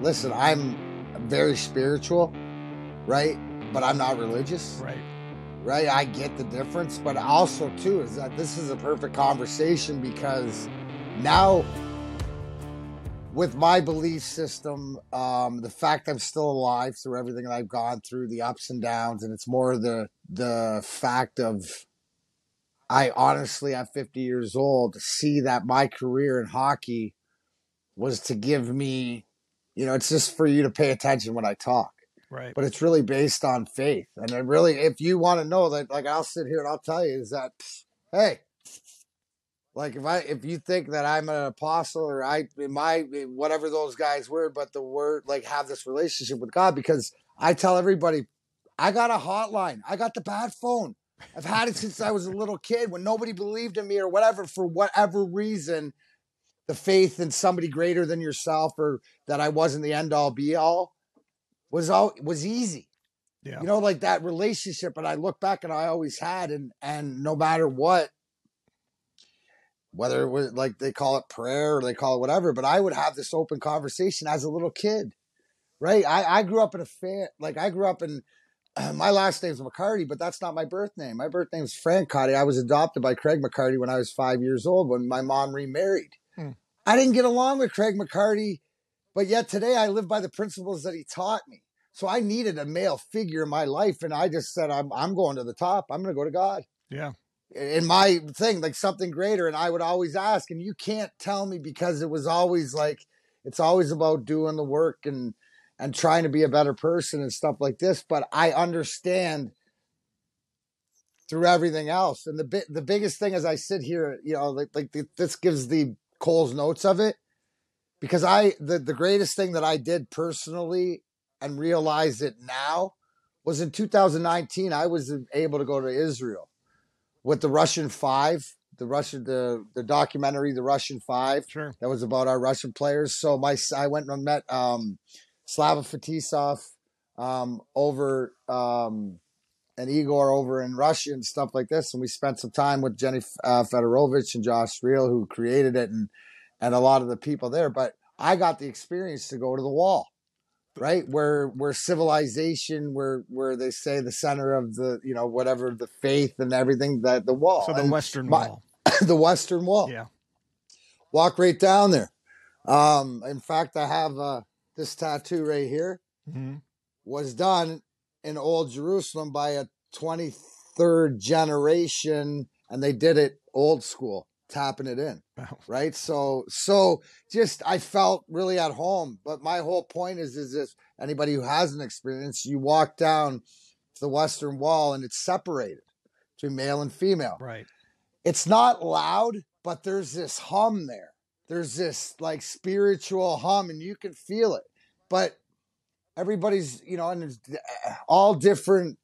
listen, I'm very spiritual, right? But I'm not religious. Right. Right. I get the difference. But also, too, is that this is a perfect conversation because now with my belief system, um, the fact I'm still alive through everything that I've gone through, the ups and downs, and it's more the the fact of I honestly at 50 years old to see that my career in hockey was to give me, you know, it's just for you to pay attention when I talk. Right. But it's really based on faith. And it really, if you want to know that, like I'll sit here and I'll tell you is that, hey, like if I if you think that I'm an apostle or I my whatever those guys were, but the word like have this relationship with God because I tell everybody I got a hotline. I got the bad phone. I've had it since I was a little kid when nobody believed in me or whatever for whatever reason. The faith in somebody greater than yourself or that I wasn't the end all be all was all was easy. Yeah. You know, like that relationship, and I look back and I always had, and and no matter what, whether it was like they call it prayer or they call it whatever, but I would have this open conversation as a little kid, right? I, I grew up in a fan, like I grew up in, uh, my last name's McCarty, but that's not my birth name. My birth name's Frank Cotty. I was adopted by Craig McCarty when I was five years old when my mom remarried. I didn't get along with Craig McCarty, but yet today I live by the principles that he taught me. So I needed a male figure in my life, and I just said, I'm, I'm going to the top. I'm going to go to God Yeah. in my thing, like something greater. And I would always ask, and you can't tell me because it was always like it's always about doing the work and and trying to be a better person and stuff like this. But I understand through everything else. And the bit the biggest thing as I sit here, you know, like like the, this gives the Coles Notes of it because I the the greatest thing that I did personally and realize it now was in 2019 I was able to go to Israel with the Russian Five, the Russian the the documentary, the Russian Five. Sure. That was about our Russian players. So my I went and met um, Slava Fetisov um, over um, and Igor over in Russia and stuff like this, and we spent some time with Jenny uh, Feterovich and Josh Riehl, who created it, and and a lot of the people there. But I got the experience to go to the wall right where where civilization where where they say the center of the you know whatever the faith and everything that the wall So the And Western my- Wall. the western wall Yeah. walk right down there um in fact i have uh this tattoo right here hmm was done in old jerusalem by a 23rd generation and they did it old school tapping it in Wow. right so so just i felt really at home but my whole point is is this anybody who hasn't experienced you walk down to the western wall and it's separated between male and female Right. it's not loud but there's this hum there there's this like spiritual hum and you can feel it but everybody's you know and uh, all different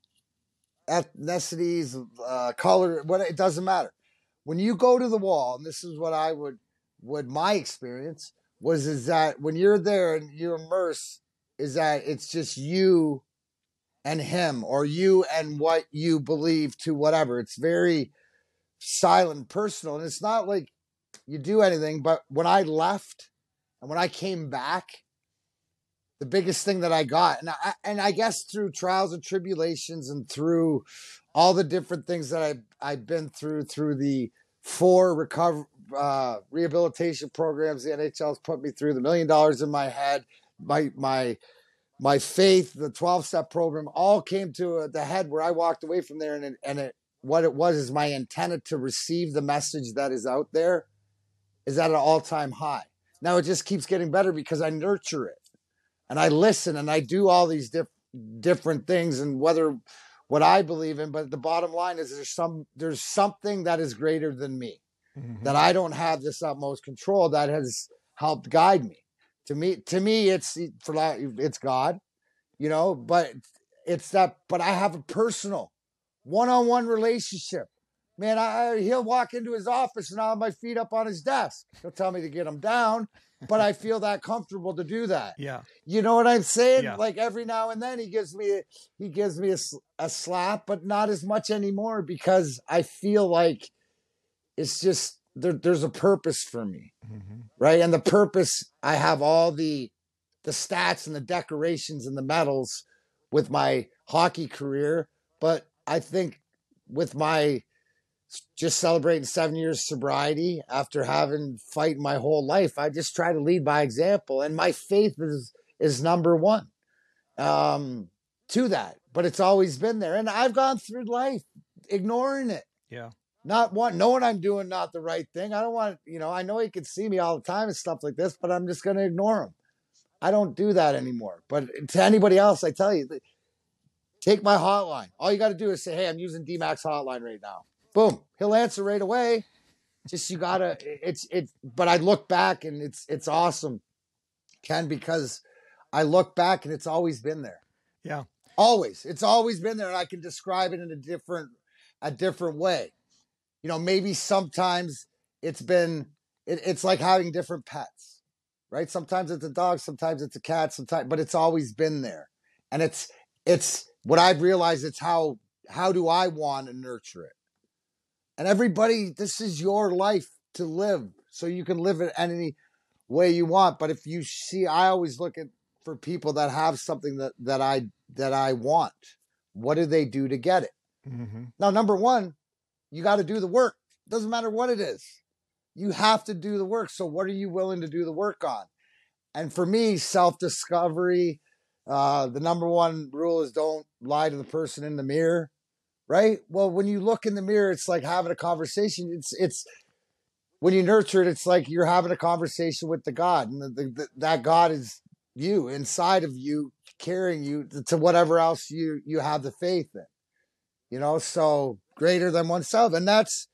ethnicities uh color what it doesn't matter. When you go to the wall and this is what i would would my experience was is that when you're there and you immerse is that it's just you and him or you and what you believe to whatever. It's very silent personal and it's not like you do anything but when i left and when i came back the biggest thing that i got and i and i guess through trials and tribulations and through all the different things that i've i've been through through the four recover uh rehabilitation programs the nhl's put me through the million dollars in my head my my my faith the 12 step program all came to the head where i walked away from there and it, and it what it was is my antenna to receive the message that is out there is at an all-time high. Now it just keeps getting better because i nurture it and i listen and i do all these diff- different things and whether what i believe in but the bottom line is there's some there's something that is greater than me Mhm. that I don't have this utmost control that has helped guide me. To me, to me, it's for that it's God, you know. But it's that. But I have a personal, one-on-one relationship. Man, I he'll walk into his office and I'll have my feet up on his desk. He'll tell me to get him down, but I feel that comfortable to do that. Yeah. You know what I'm saying? Yeah. Like every now and then he gives me he gives me a, a slap, but not as much anymore because I feel like it's just there, there's a purpose for me, hmm right? And the purpose I have all the the stats and the decorations and the medals with my hockey career, but I think with my just celebrating seven years sobriety after having fight my whole life, I just try to lead by example, and my faith is is number one um, to that. But it's always been there, and I've gone through life ignoring it. Yeah. Not want knowing I'm doing not the right thing. I don't want you know. I know he can see me all the time and stuff like this, but I'm just going to ignore him. I don't do that anymore. But to anybody else, I tell you, take my hotline. All you got to do is say, "Hey, I'm using DMAC's hotline right now." Boom, he'll answer right away. Just you gotta. It's it But I look back and it's it's awesome, Ken, because I look back and it's always been there. Yeah, always. It's always been there, and I can describe it in a different a different way. You know, maybe sometimes it's been. It, it's like having different pets right? Sometimes it's a dog, sometimes it's a cat, sometimes, but it's always been there. And it's, it's what I've realized it's how, how do I want to nurture it? And everybody, this is your life to live. So you can live it any way you want. But if you see, I always look at for people that have something that, that I, that I want, what do they do to get it? Mm-hmm. Now, number one, you got to do the work. Doesn't matter what it is you have to do the work. So, what are you willing to do the work on? And for me, self discovery, uh, the number one rule is don't lie to the person in the mirror, right? Well, when you look in the mirror, it's like having a conversation. It's, it's, when you nurture it, it's like you're having a conversation with the God, and the, the, the, that God is you inside of you, carrying you to whatever else you you have the faith in. You know, so greater than oneself, and that's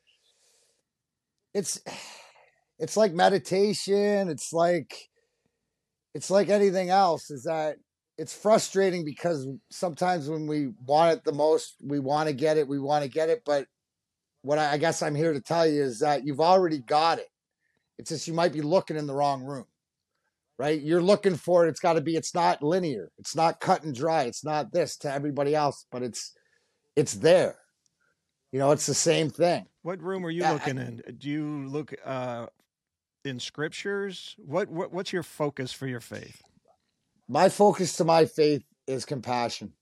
it's it's like meditation it's like it's like anything else is that it's frustrating because sometimes when we want it the most we want to get it we want to get it but what I, I guess i'm here to tell you is that you've already got it it's just you might be looking in the wrong room right you're looking for it it's got to be it's not linear it's not cut and dry it's not this to everybody else but it's it's there you know it's the same thing what room are you looking I, in? Do you look uh, in scriptures? What, what what's your focus for your faith? My focus to my faith is compassion.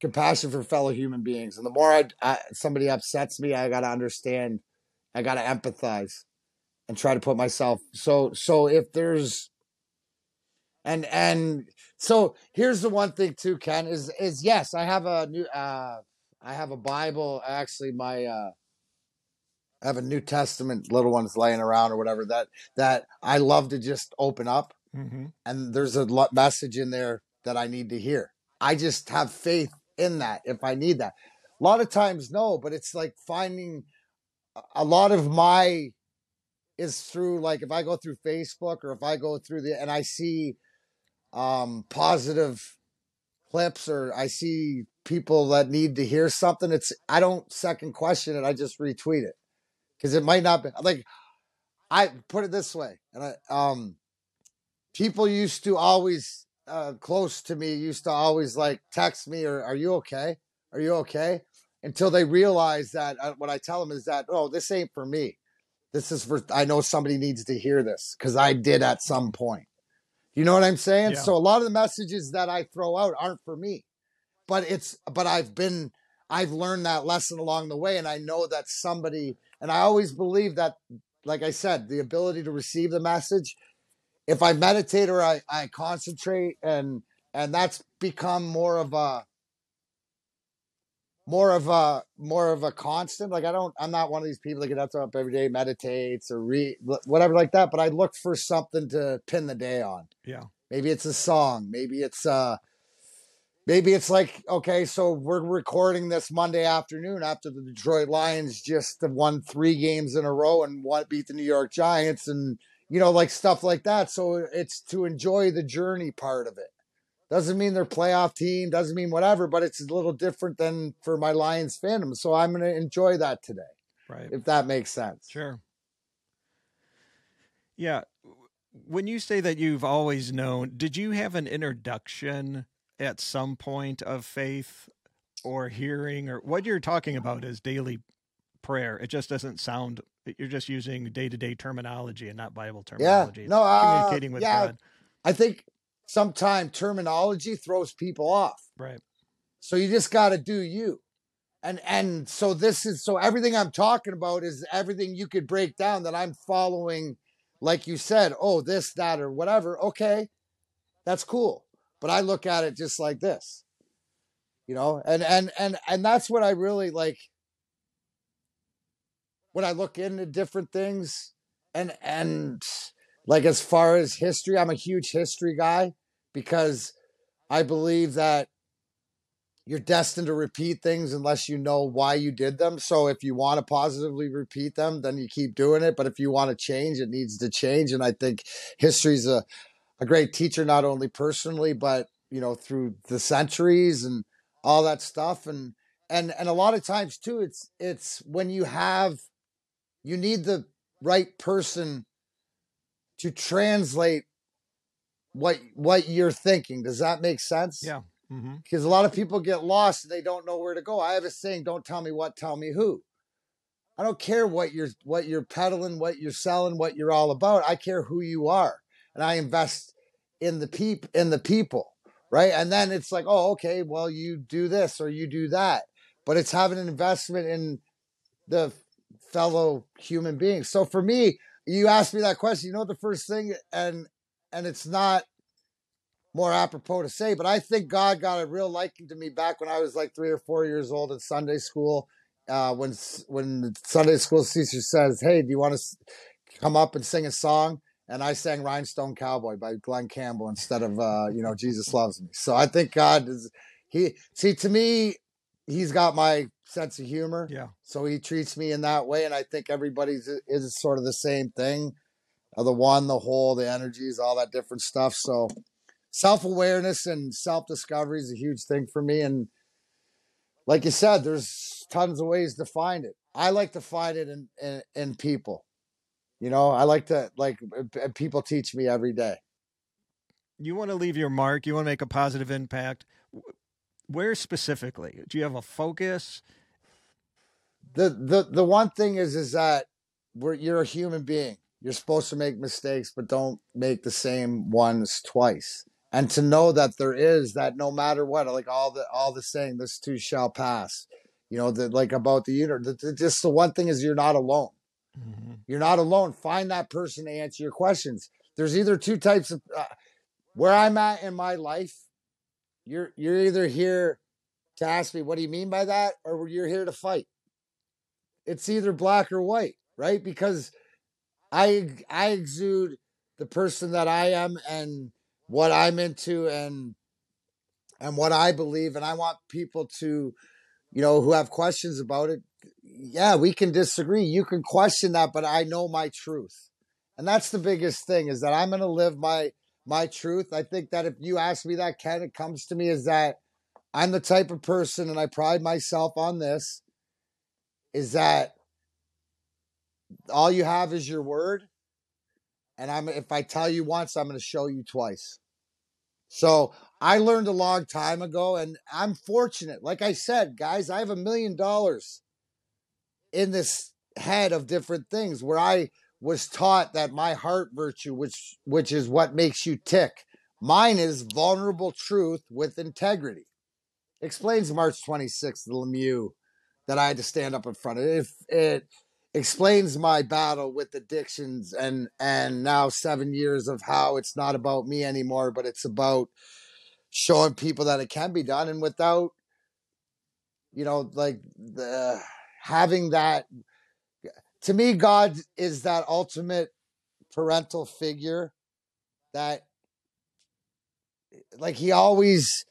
Compassion for fellow human beings, and the more I, I somebody upsets me, I got to understand. I got to empathize and try to put myself. So so if there's and and so here's the one thing too, Ken is is yes, I have a new uh I have a Bible. Actually, my uh, I have a New Testament little ones laying around or whatever that that I love to just open up, mm-hmm. and there's a lot message in there that I need to hear. I just have faith in that if I need that. A lot of times, no, but it's like finding a lot of my is through like if I go through Facebook or if I go through the and I see um positive clips or I see people that need to hear something, it's I don't second question it. I just retweet it because it might not be like I put it this way, and I um people used to always uh, close to me used to always like text me or are you okay? Are you okay? Until they realize that uh, what I tell them is that oh this ain't for me. This is for I know somebody needs to hear this because I did at some point. You know what I'm saying? Yeah. So a lot of the messages that I throw out aren't for me but it's but I've been I've learned that lesson along the way, and I know that somebody and I always believe that, like I said, the ability to receive the message. If I meditate or I, I concentrate and and that's become more of a more of a more of a constant. Like I don't, I'm not one of these people that gets up every day, meditates or read whatever like that. But I look for something to pin the day on. Yeah. Maybe it's a song. Maybe it's uh maybe it's like okay so we're recording this monday afternoon after the detroit lions just won three games in a row and what beat the new york giants and you know like stuff like that so it's to enjoy the journey part of it. Doesn't mean they're playoff team doesn't mean whatever but it's a little different than for my lions fandom so i'm going to enjoy that today right. if that makes sense. Sure. Yeah when you say that you've always known did you have an introduction at some point of faith or hearing or what you're talking about is daily prayer. It just doesn't sound You're just using day to day terminology and not Bible terminology. It's No, uh, communicating with yeah. God. I think sometimes terminology throws people off. Right. So you just got to do you. And and so this is so everything I'm talking about is everything you could break down that I'm following like you said, oh this that or whatever. Okay. That's cool. But I look at it just like this. You know, and and and and that's what I really like when I look into different things and and like as far as history, I'm a huge history guy because I believe that you're destined to repeat things unless you know why you did them. So if you want to positively repeat them, then you keep doing it. But if you want to change, it needs to change. And I think history's a, a great teacher, not only personally, but you know, through the centuries and all that stuff. And and and a lot of times too, it's it's when you have you need the right person to translate what what you're thinking. Does that make sense? Yeah. hmm because a lot of people get lost and they don't know where to go. I have a saying, don't tell me what, tell me who. I don't care what you're what you're peddling, what you're selling, what you're all about. I care who you are. And I invest in the peep in the people. Right. And then it's like, oh, okay, well, you do this or you do that. But it's having an investment in the fellow human beings. So for me, you asked me that question, you know the first thing, and and it's not more apropos to say, but I think God got a real liking to me back when I was like three or four years old in Sunday school. Uh, when when Sunday school teacher says, "Hey, do you want to come up and sing a song?" and I sang "Rhinestone Cowboy" by Glen Campbell instead of uh, you know "Jesus Loves Me." So I think God is he. See, to me, he's got my sense of humor, Yeah. so he treats me in that way, and I think everybody's is sort of the same thing, uh, the one, the whole, the energies, all that different stuff. So self awareness and self discovery is a huge thing for me. And like you said, there's tons of ways to find it. I like to find it in in, in people. You know, I like to like uh, people teach me every day. You want to leave your mark. You want to make a positive impact. Where specifically? Do you have a focus? The the the one thing is is that we're you're a human being. You're supposed to make mistakes, but don't make the same ones twice. And to know that there is that no matter what, like all the all the saying, this too shall pass. You know, that like about the universe. Just the one thing is you're not alone. You're not alone. Find that person to answer your questions. There's either two types of uh, where I'm at in my life. You're you're either here to ask me what do you mean by that, or you're here to fight it's either black or white, right? Because I I exude the person that I am and what I'm into and and what I believe and I want people to you know who have questions about it yeah we can disagree. You can question that but I know my truth. And that's the biggest thing is that I'm going to live my my truth. I think that if you ask me that Ken it comes to me is that I'm the type of person and I pride myself on this is that all you have is your word and i'm if i tell you once i'm going to show you twice. So i learned a long time ago and i'm fortunate. Like i said guys i have a million dollars in this head of different things where i was taught that my heart virtue which which is what makes you tick mine is vulnerable truth with integrity. Explains march 26th the lemieux that i had to stand up in front of. It If it explains my battle with addictions and and now seven years of how it's not about me anymore but it's about showing people that it can be done and without you know like the having that to me god is that ultimate parental figure that like he always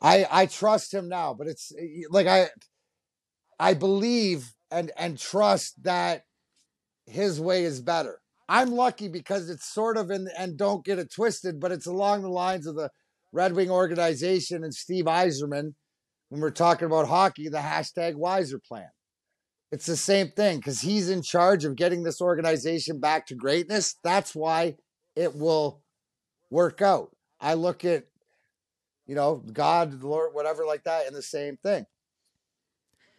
i i trust him now but it's like i i believe and and trust that his way is better. I'm lucky because it's sort of in and don't get it twisted but it's along the lines of the red wing organization and steve yzerman when we're talking about hockey the hashtag yzerplan. It's the same thing because he's in charge of getting this organization back to greatness. That's why it will work out. I look at you know god the lord whatever like that and the same thing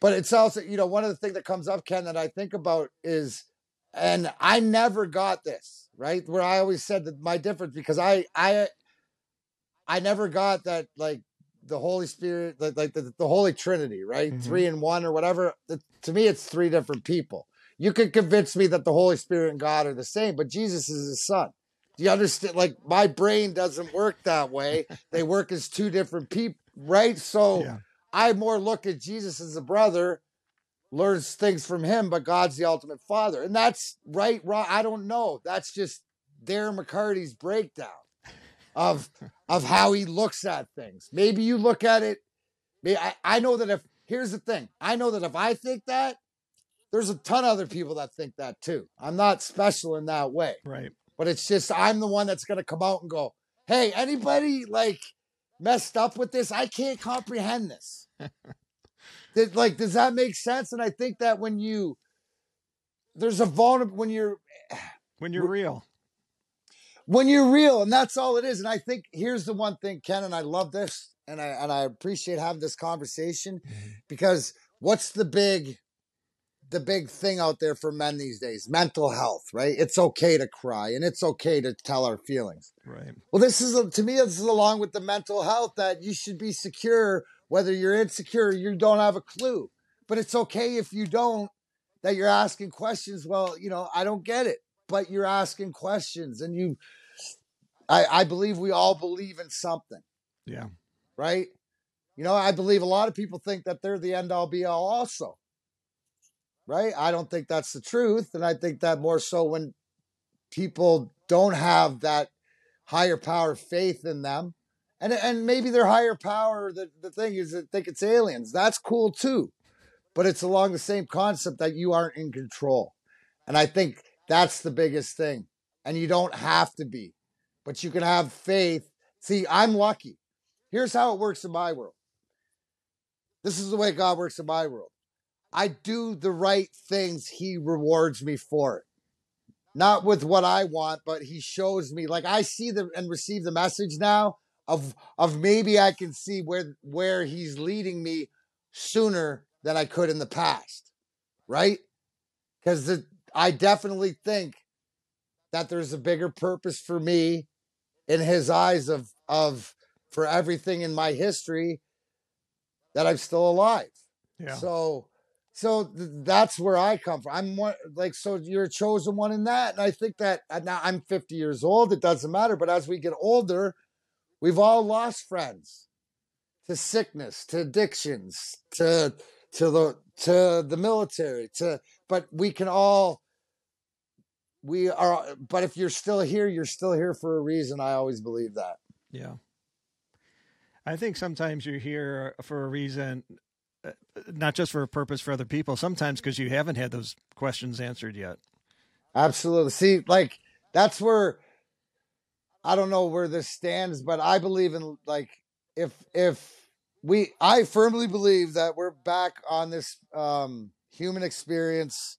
but it's also you know one of the things that comes up ken that i think about is and I never got this right? Where I always said that my difference because I I I never got that like the Holy Spirit like, like the, the Holy Trinity right? Mhm. three and one or whatever. It- to me it's three different people. You could convince me that the Holy Spirit and God are the same but Jesus is his son. Do you understand like my brain doesn't work that way. They work as two different people right? So Yeah. I more look at Jesus as a brother, learns things from him, but God's the ultimate father. And that's right, wrong. I don't know. That's just Darren McCarty's breakdown of of how he looks at things. Maybe you look at it. I, I know that if here's the thing, I know that if I think that, there's a ton of other people that think that too. I'm not special in that way Right. but it's just I'm the one that's gonna come out and go, "Hey, anybody like messed up with this? I can't comprehend this." Did, like, does that make sense? And I think that when you there's a vulnerable when you're When you're real. when you're real, and that's all it is. And I think here's the one thing, Ken, and I love this, and I and I appreciate having this conversation mm-hmm. because what's the big the big thing out there for men these days mental health right it's okay to cry and it's okay to tell our feelings Right. Well, this is a, to me. This is along with the mental health that you should be secure, whether you're insecure, you don't have a clue. But it's okay if you don't. That you're asking questions. Well, you know, I don't get it, but you're asking questions, and you. I I believe we all believe in something, Yeah. right? You know, I believe a lot of people think that they're the end all be all, also. Right? I don't think that's the truth, and I think that more so when people don't have that higher power faith in them and and maybe their higher power the, the thing is that think it's aliens. That's cool too but it's along the same concept that you aren't in control and i think that's the biggest thing and you don't have to be but you can have faith. See i'm lucky. Here's how it works in my world. This is the way god works in my world i do the right things he rewards me for it not with what I want, but he shows me like I see the and receive the message now of of maybe I can see where where he's leading me sooner than I could in the past. Right? Cuz I definitely think that there's a bigger purpose for me in his eyes of of for everything in my history that I'm still alive. Yeah. So, so th- that's where I come from. I'm one like so you're a chosen one in that, and I think that uh, now I'm 50 years old. It doesn't matter, but as we get older, we've all lost friends to sickness, to addictions, to to the to the military, to but we can all we are. But if you're still here, you're still here for a reason. I always believe that. Yeah. I think sometimes you're here for a reason, uh, not just for a purpose for other people, sometimes because you haven't had those questions answered yet. Absolutely. See, like that's where I don't know where this stands, but I believe in like if if we I firmly believe that we're back on this um human experience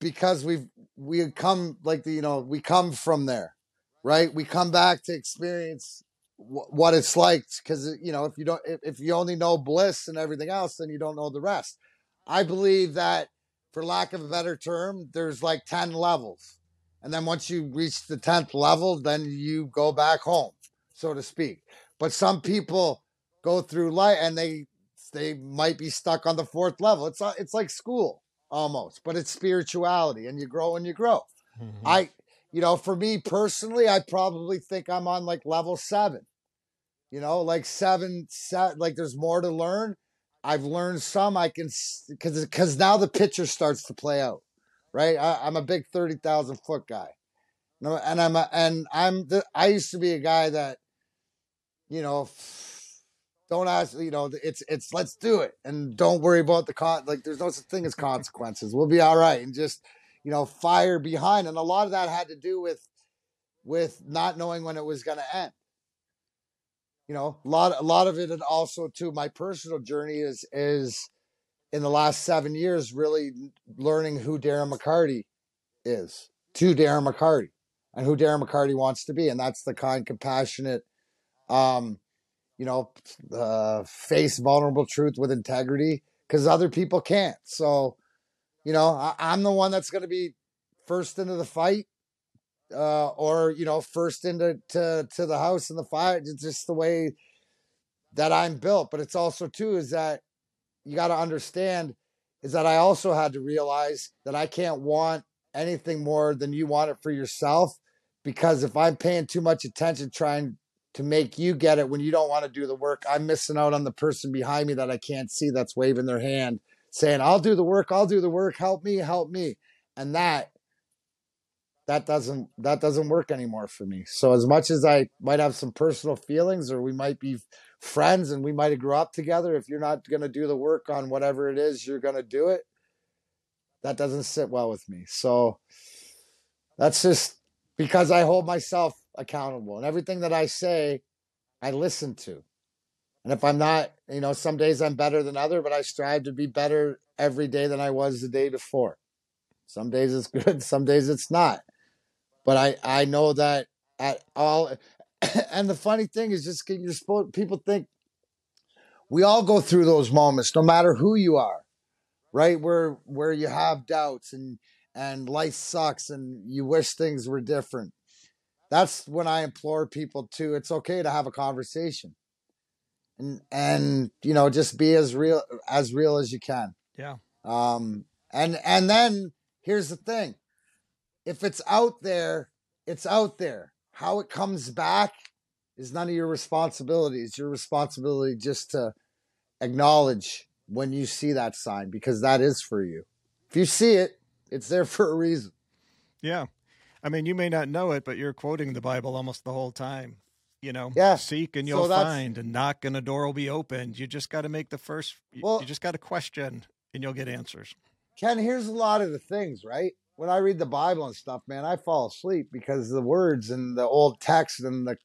because we've we come like the you know we come from there right we come back to experience what it's like because you know if you don't if, you only know bliss and everything else then you don't know the rest. I believe that for lack of a better term there's like 10 levels. And then once you reach the 10th level then you go back home so to speak. But some people go through life and they they might be stuck on the fourth level. It's it's like school almost but it's spirituality and you grow and you grow. Mm-hmm. I, you know, for me personally, I probably think I'm on like level seven. You know, like seven, set, like there's more to learn. I've learned some. I can because because now the picture starts to play out, right? I, I'm a big thirty thousand foot guy, no, and I'm a, and I'm the. I used to be a guy that, you know, don't ask. You know, it's it's let's do it, and don't worry about the con. Like there's no such thing as consequences. We'll be all right, and just you know fire behind and a lot of that had to do with with not knowing when it was going to end you know a lot a lot of it and also too my personal journey is is in the last seven years really learning who darren mccarty is to darren mccarty and who darren mccarty wants to be and that's the kind compassionate um you know uh face vulnerable truth with integrity because other people can't. So you know, I, I'm the one that's going to be first into the fight, uh, or you know, first into to to the house and the fire. It's just the way that I'm built. But it's also too is that you got to understand is that I also had to realize that I can't want anything more than you want it for yourself. Because if I'm paying too much attention trying to make you get it when you don't want to do the work, I'm missing out on the person behind me that I can't see that's waving their hand saying, I'll do the work, I'll do the work, help me, help me. And that that doesn't that doesn't work anymore for me. So as much as I might have some personal feelings or we might be friends and we might have grew up together, if you're not going to do the work on whatever it is you're going to do it, that doesn't sit well with me. So that's just because I hold myself accountable and everything that I say, I listen to. And if I'm not, you know, some days I'm better than other, but I strive to be better every day than I was the day before. Some days it's good, some days it's not. But I I know that at all and the funny thing is just you're supposed people think we all go through those moments no matter who you are right? Where where you have doubts and and life sucks and you wish things were different. That's when i implore people to it's okay to have a conversation and and you know just be as real as real as you can. Yeah. Um and and then here's the thing if it's out there it's out there. How it comes back is none of your responsibility. It's your responsibility just to acknowledge when you see that sign because that is for you. If you see it it's there for a reason. Yeah. I mean you may not know it but you're quoting the bible almost the whole time you know yeah. seek and you'll so find and knock and a door will be opened. You just got to make the first well, you just got to question and you'll get answers. Ken here's a lot of the things right when i read the bible and stuff man i fall asleep because the words and the old text and the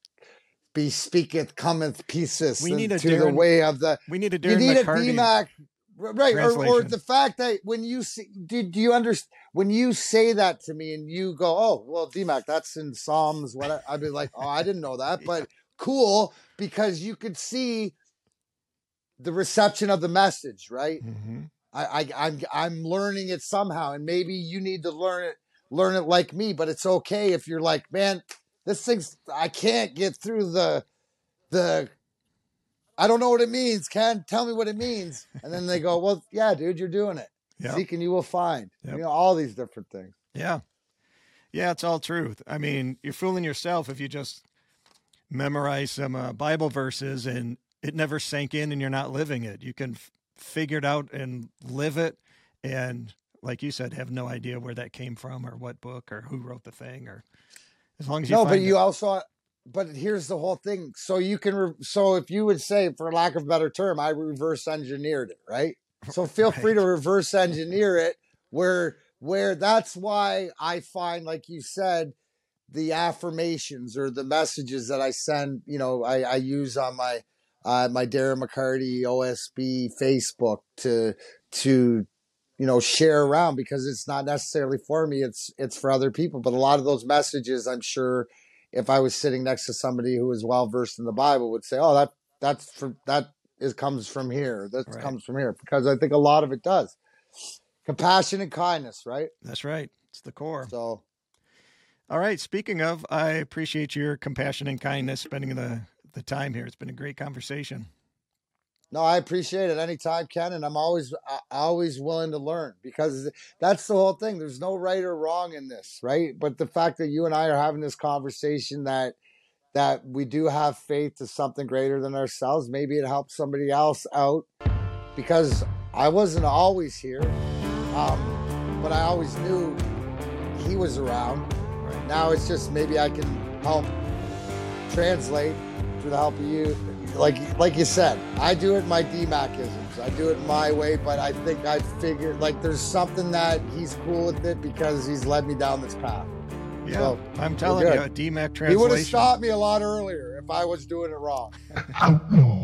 be speaketh cometh pieces we need a to Darren, the way of the we need a Darren you need McCarty a DMAC right or, or the fact that when you see did you understand when you say that to me and you go oh well dmac that's in psalms what i'd be like oh i didn't know that but cool because you could see the reception of the message right? Mm-hmm. I, I i'm i'm learning it somehow and maybe you need to learn it learn it like me but it's okay if you're like man this thing's i can't get through the the I don't know what it means, Ken. Tell me what it means. And then they go, Well, yeah, dude, you're doing it. Yep. Seek and you will find. Yep. You know, all these different things. Yeah. Yeah, it's all truth. I mean, you're fooling yourself if you just memorize some uh, Bible verses and it never sank in and you're not living it. You can f- figure it out and live it. And like you said, have no idea where that came from or what book or who wrote the thing or as long as you no, but you it. also but here's the whole thing. So you can, re- so if you would say, for lack of a better term, I reverse engineered it, right? So feel right. free to reverse engineer it where, where that's why I find, like you said, the affirmations or the messages that I send, you know, I, I use on my, uh, my Darren McCarty OSB Facebook to, to, you know, share around because it's not necessarily for me. It's, it's for other people. But a lot of those messages, I'm sure, if I was sitting next to somebody who was well versed in the Bible, would say, "Oh, that that's for that is comes from here. That right. comes from here," because I think a lot of it does. Compassion and kindness, right? That's right. It's the core. So, all right. Speaking of, I appreciate your compassion and kindness, spending the the time here. It's been a great conversation. No, I appreciate it anytime, Ken, and I'm always always willing to learn because that's the whole thing. There's no right or wrong in this, right? But the fact that you and I are having this conversation that that we do have faith to something greater than ourselves, maybe it helps somebody else out because I wasn't always here, um, but I always knew he was around. Right. Now it's just maybe I can help translate through the help of you like like you said, I do it my DMACisms. I do it my way, but I think I figured like there's something that he's cool with it because he's led me down this path. Yeah, so, I'm telling you, DMAC translation. He would have stopped me a lot earlier if I was doing it wrong.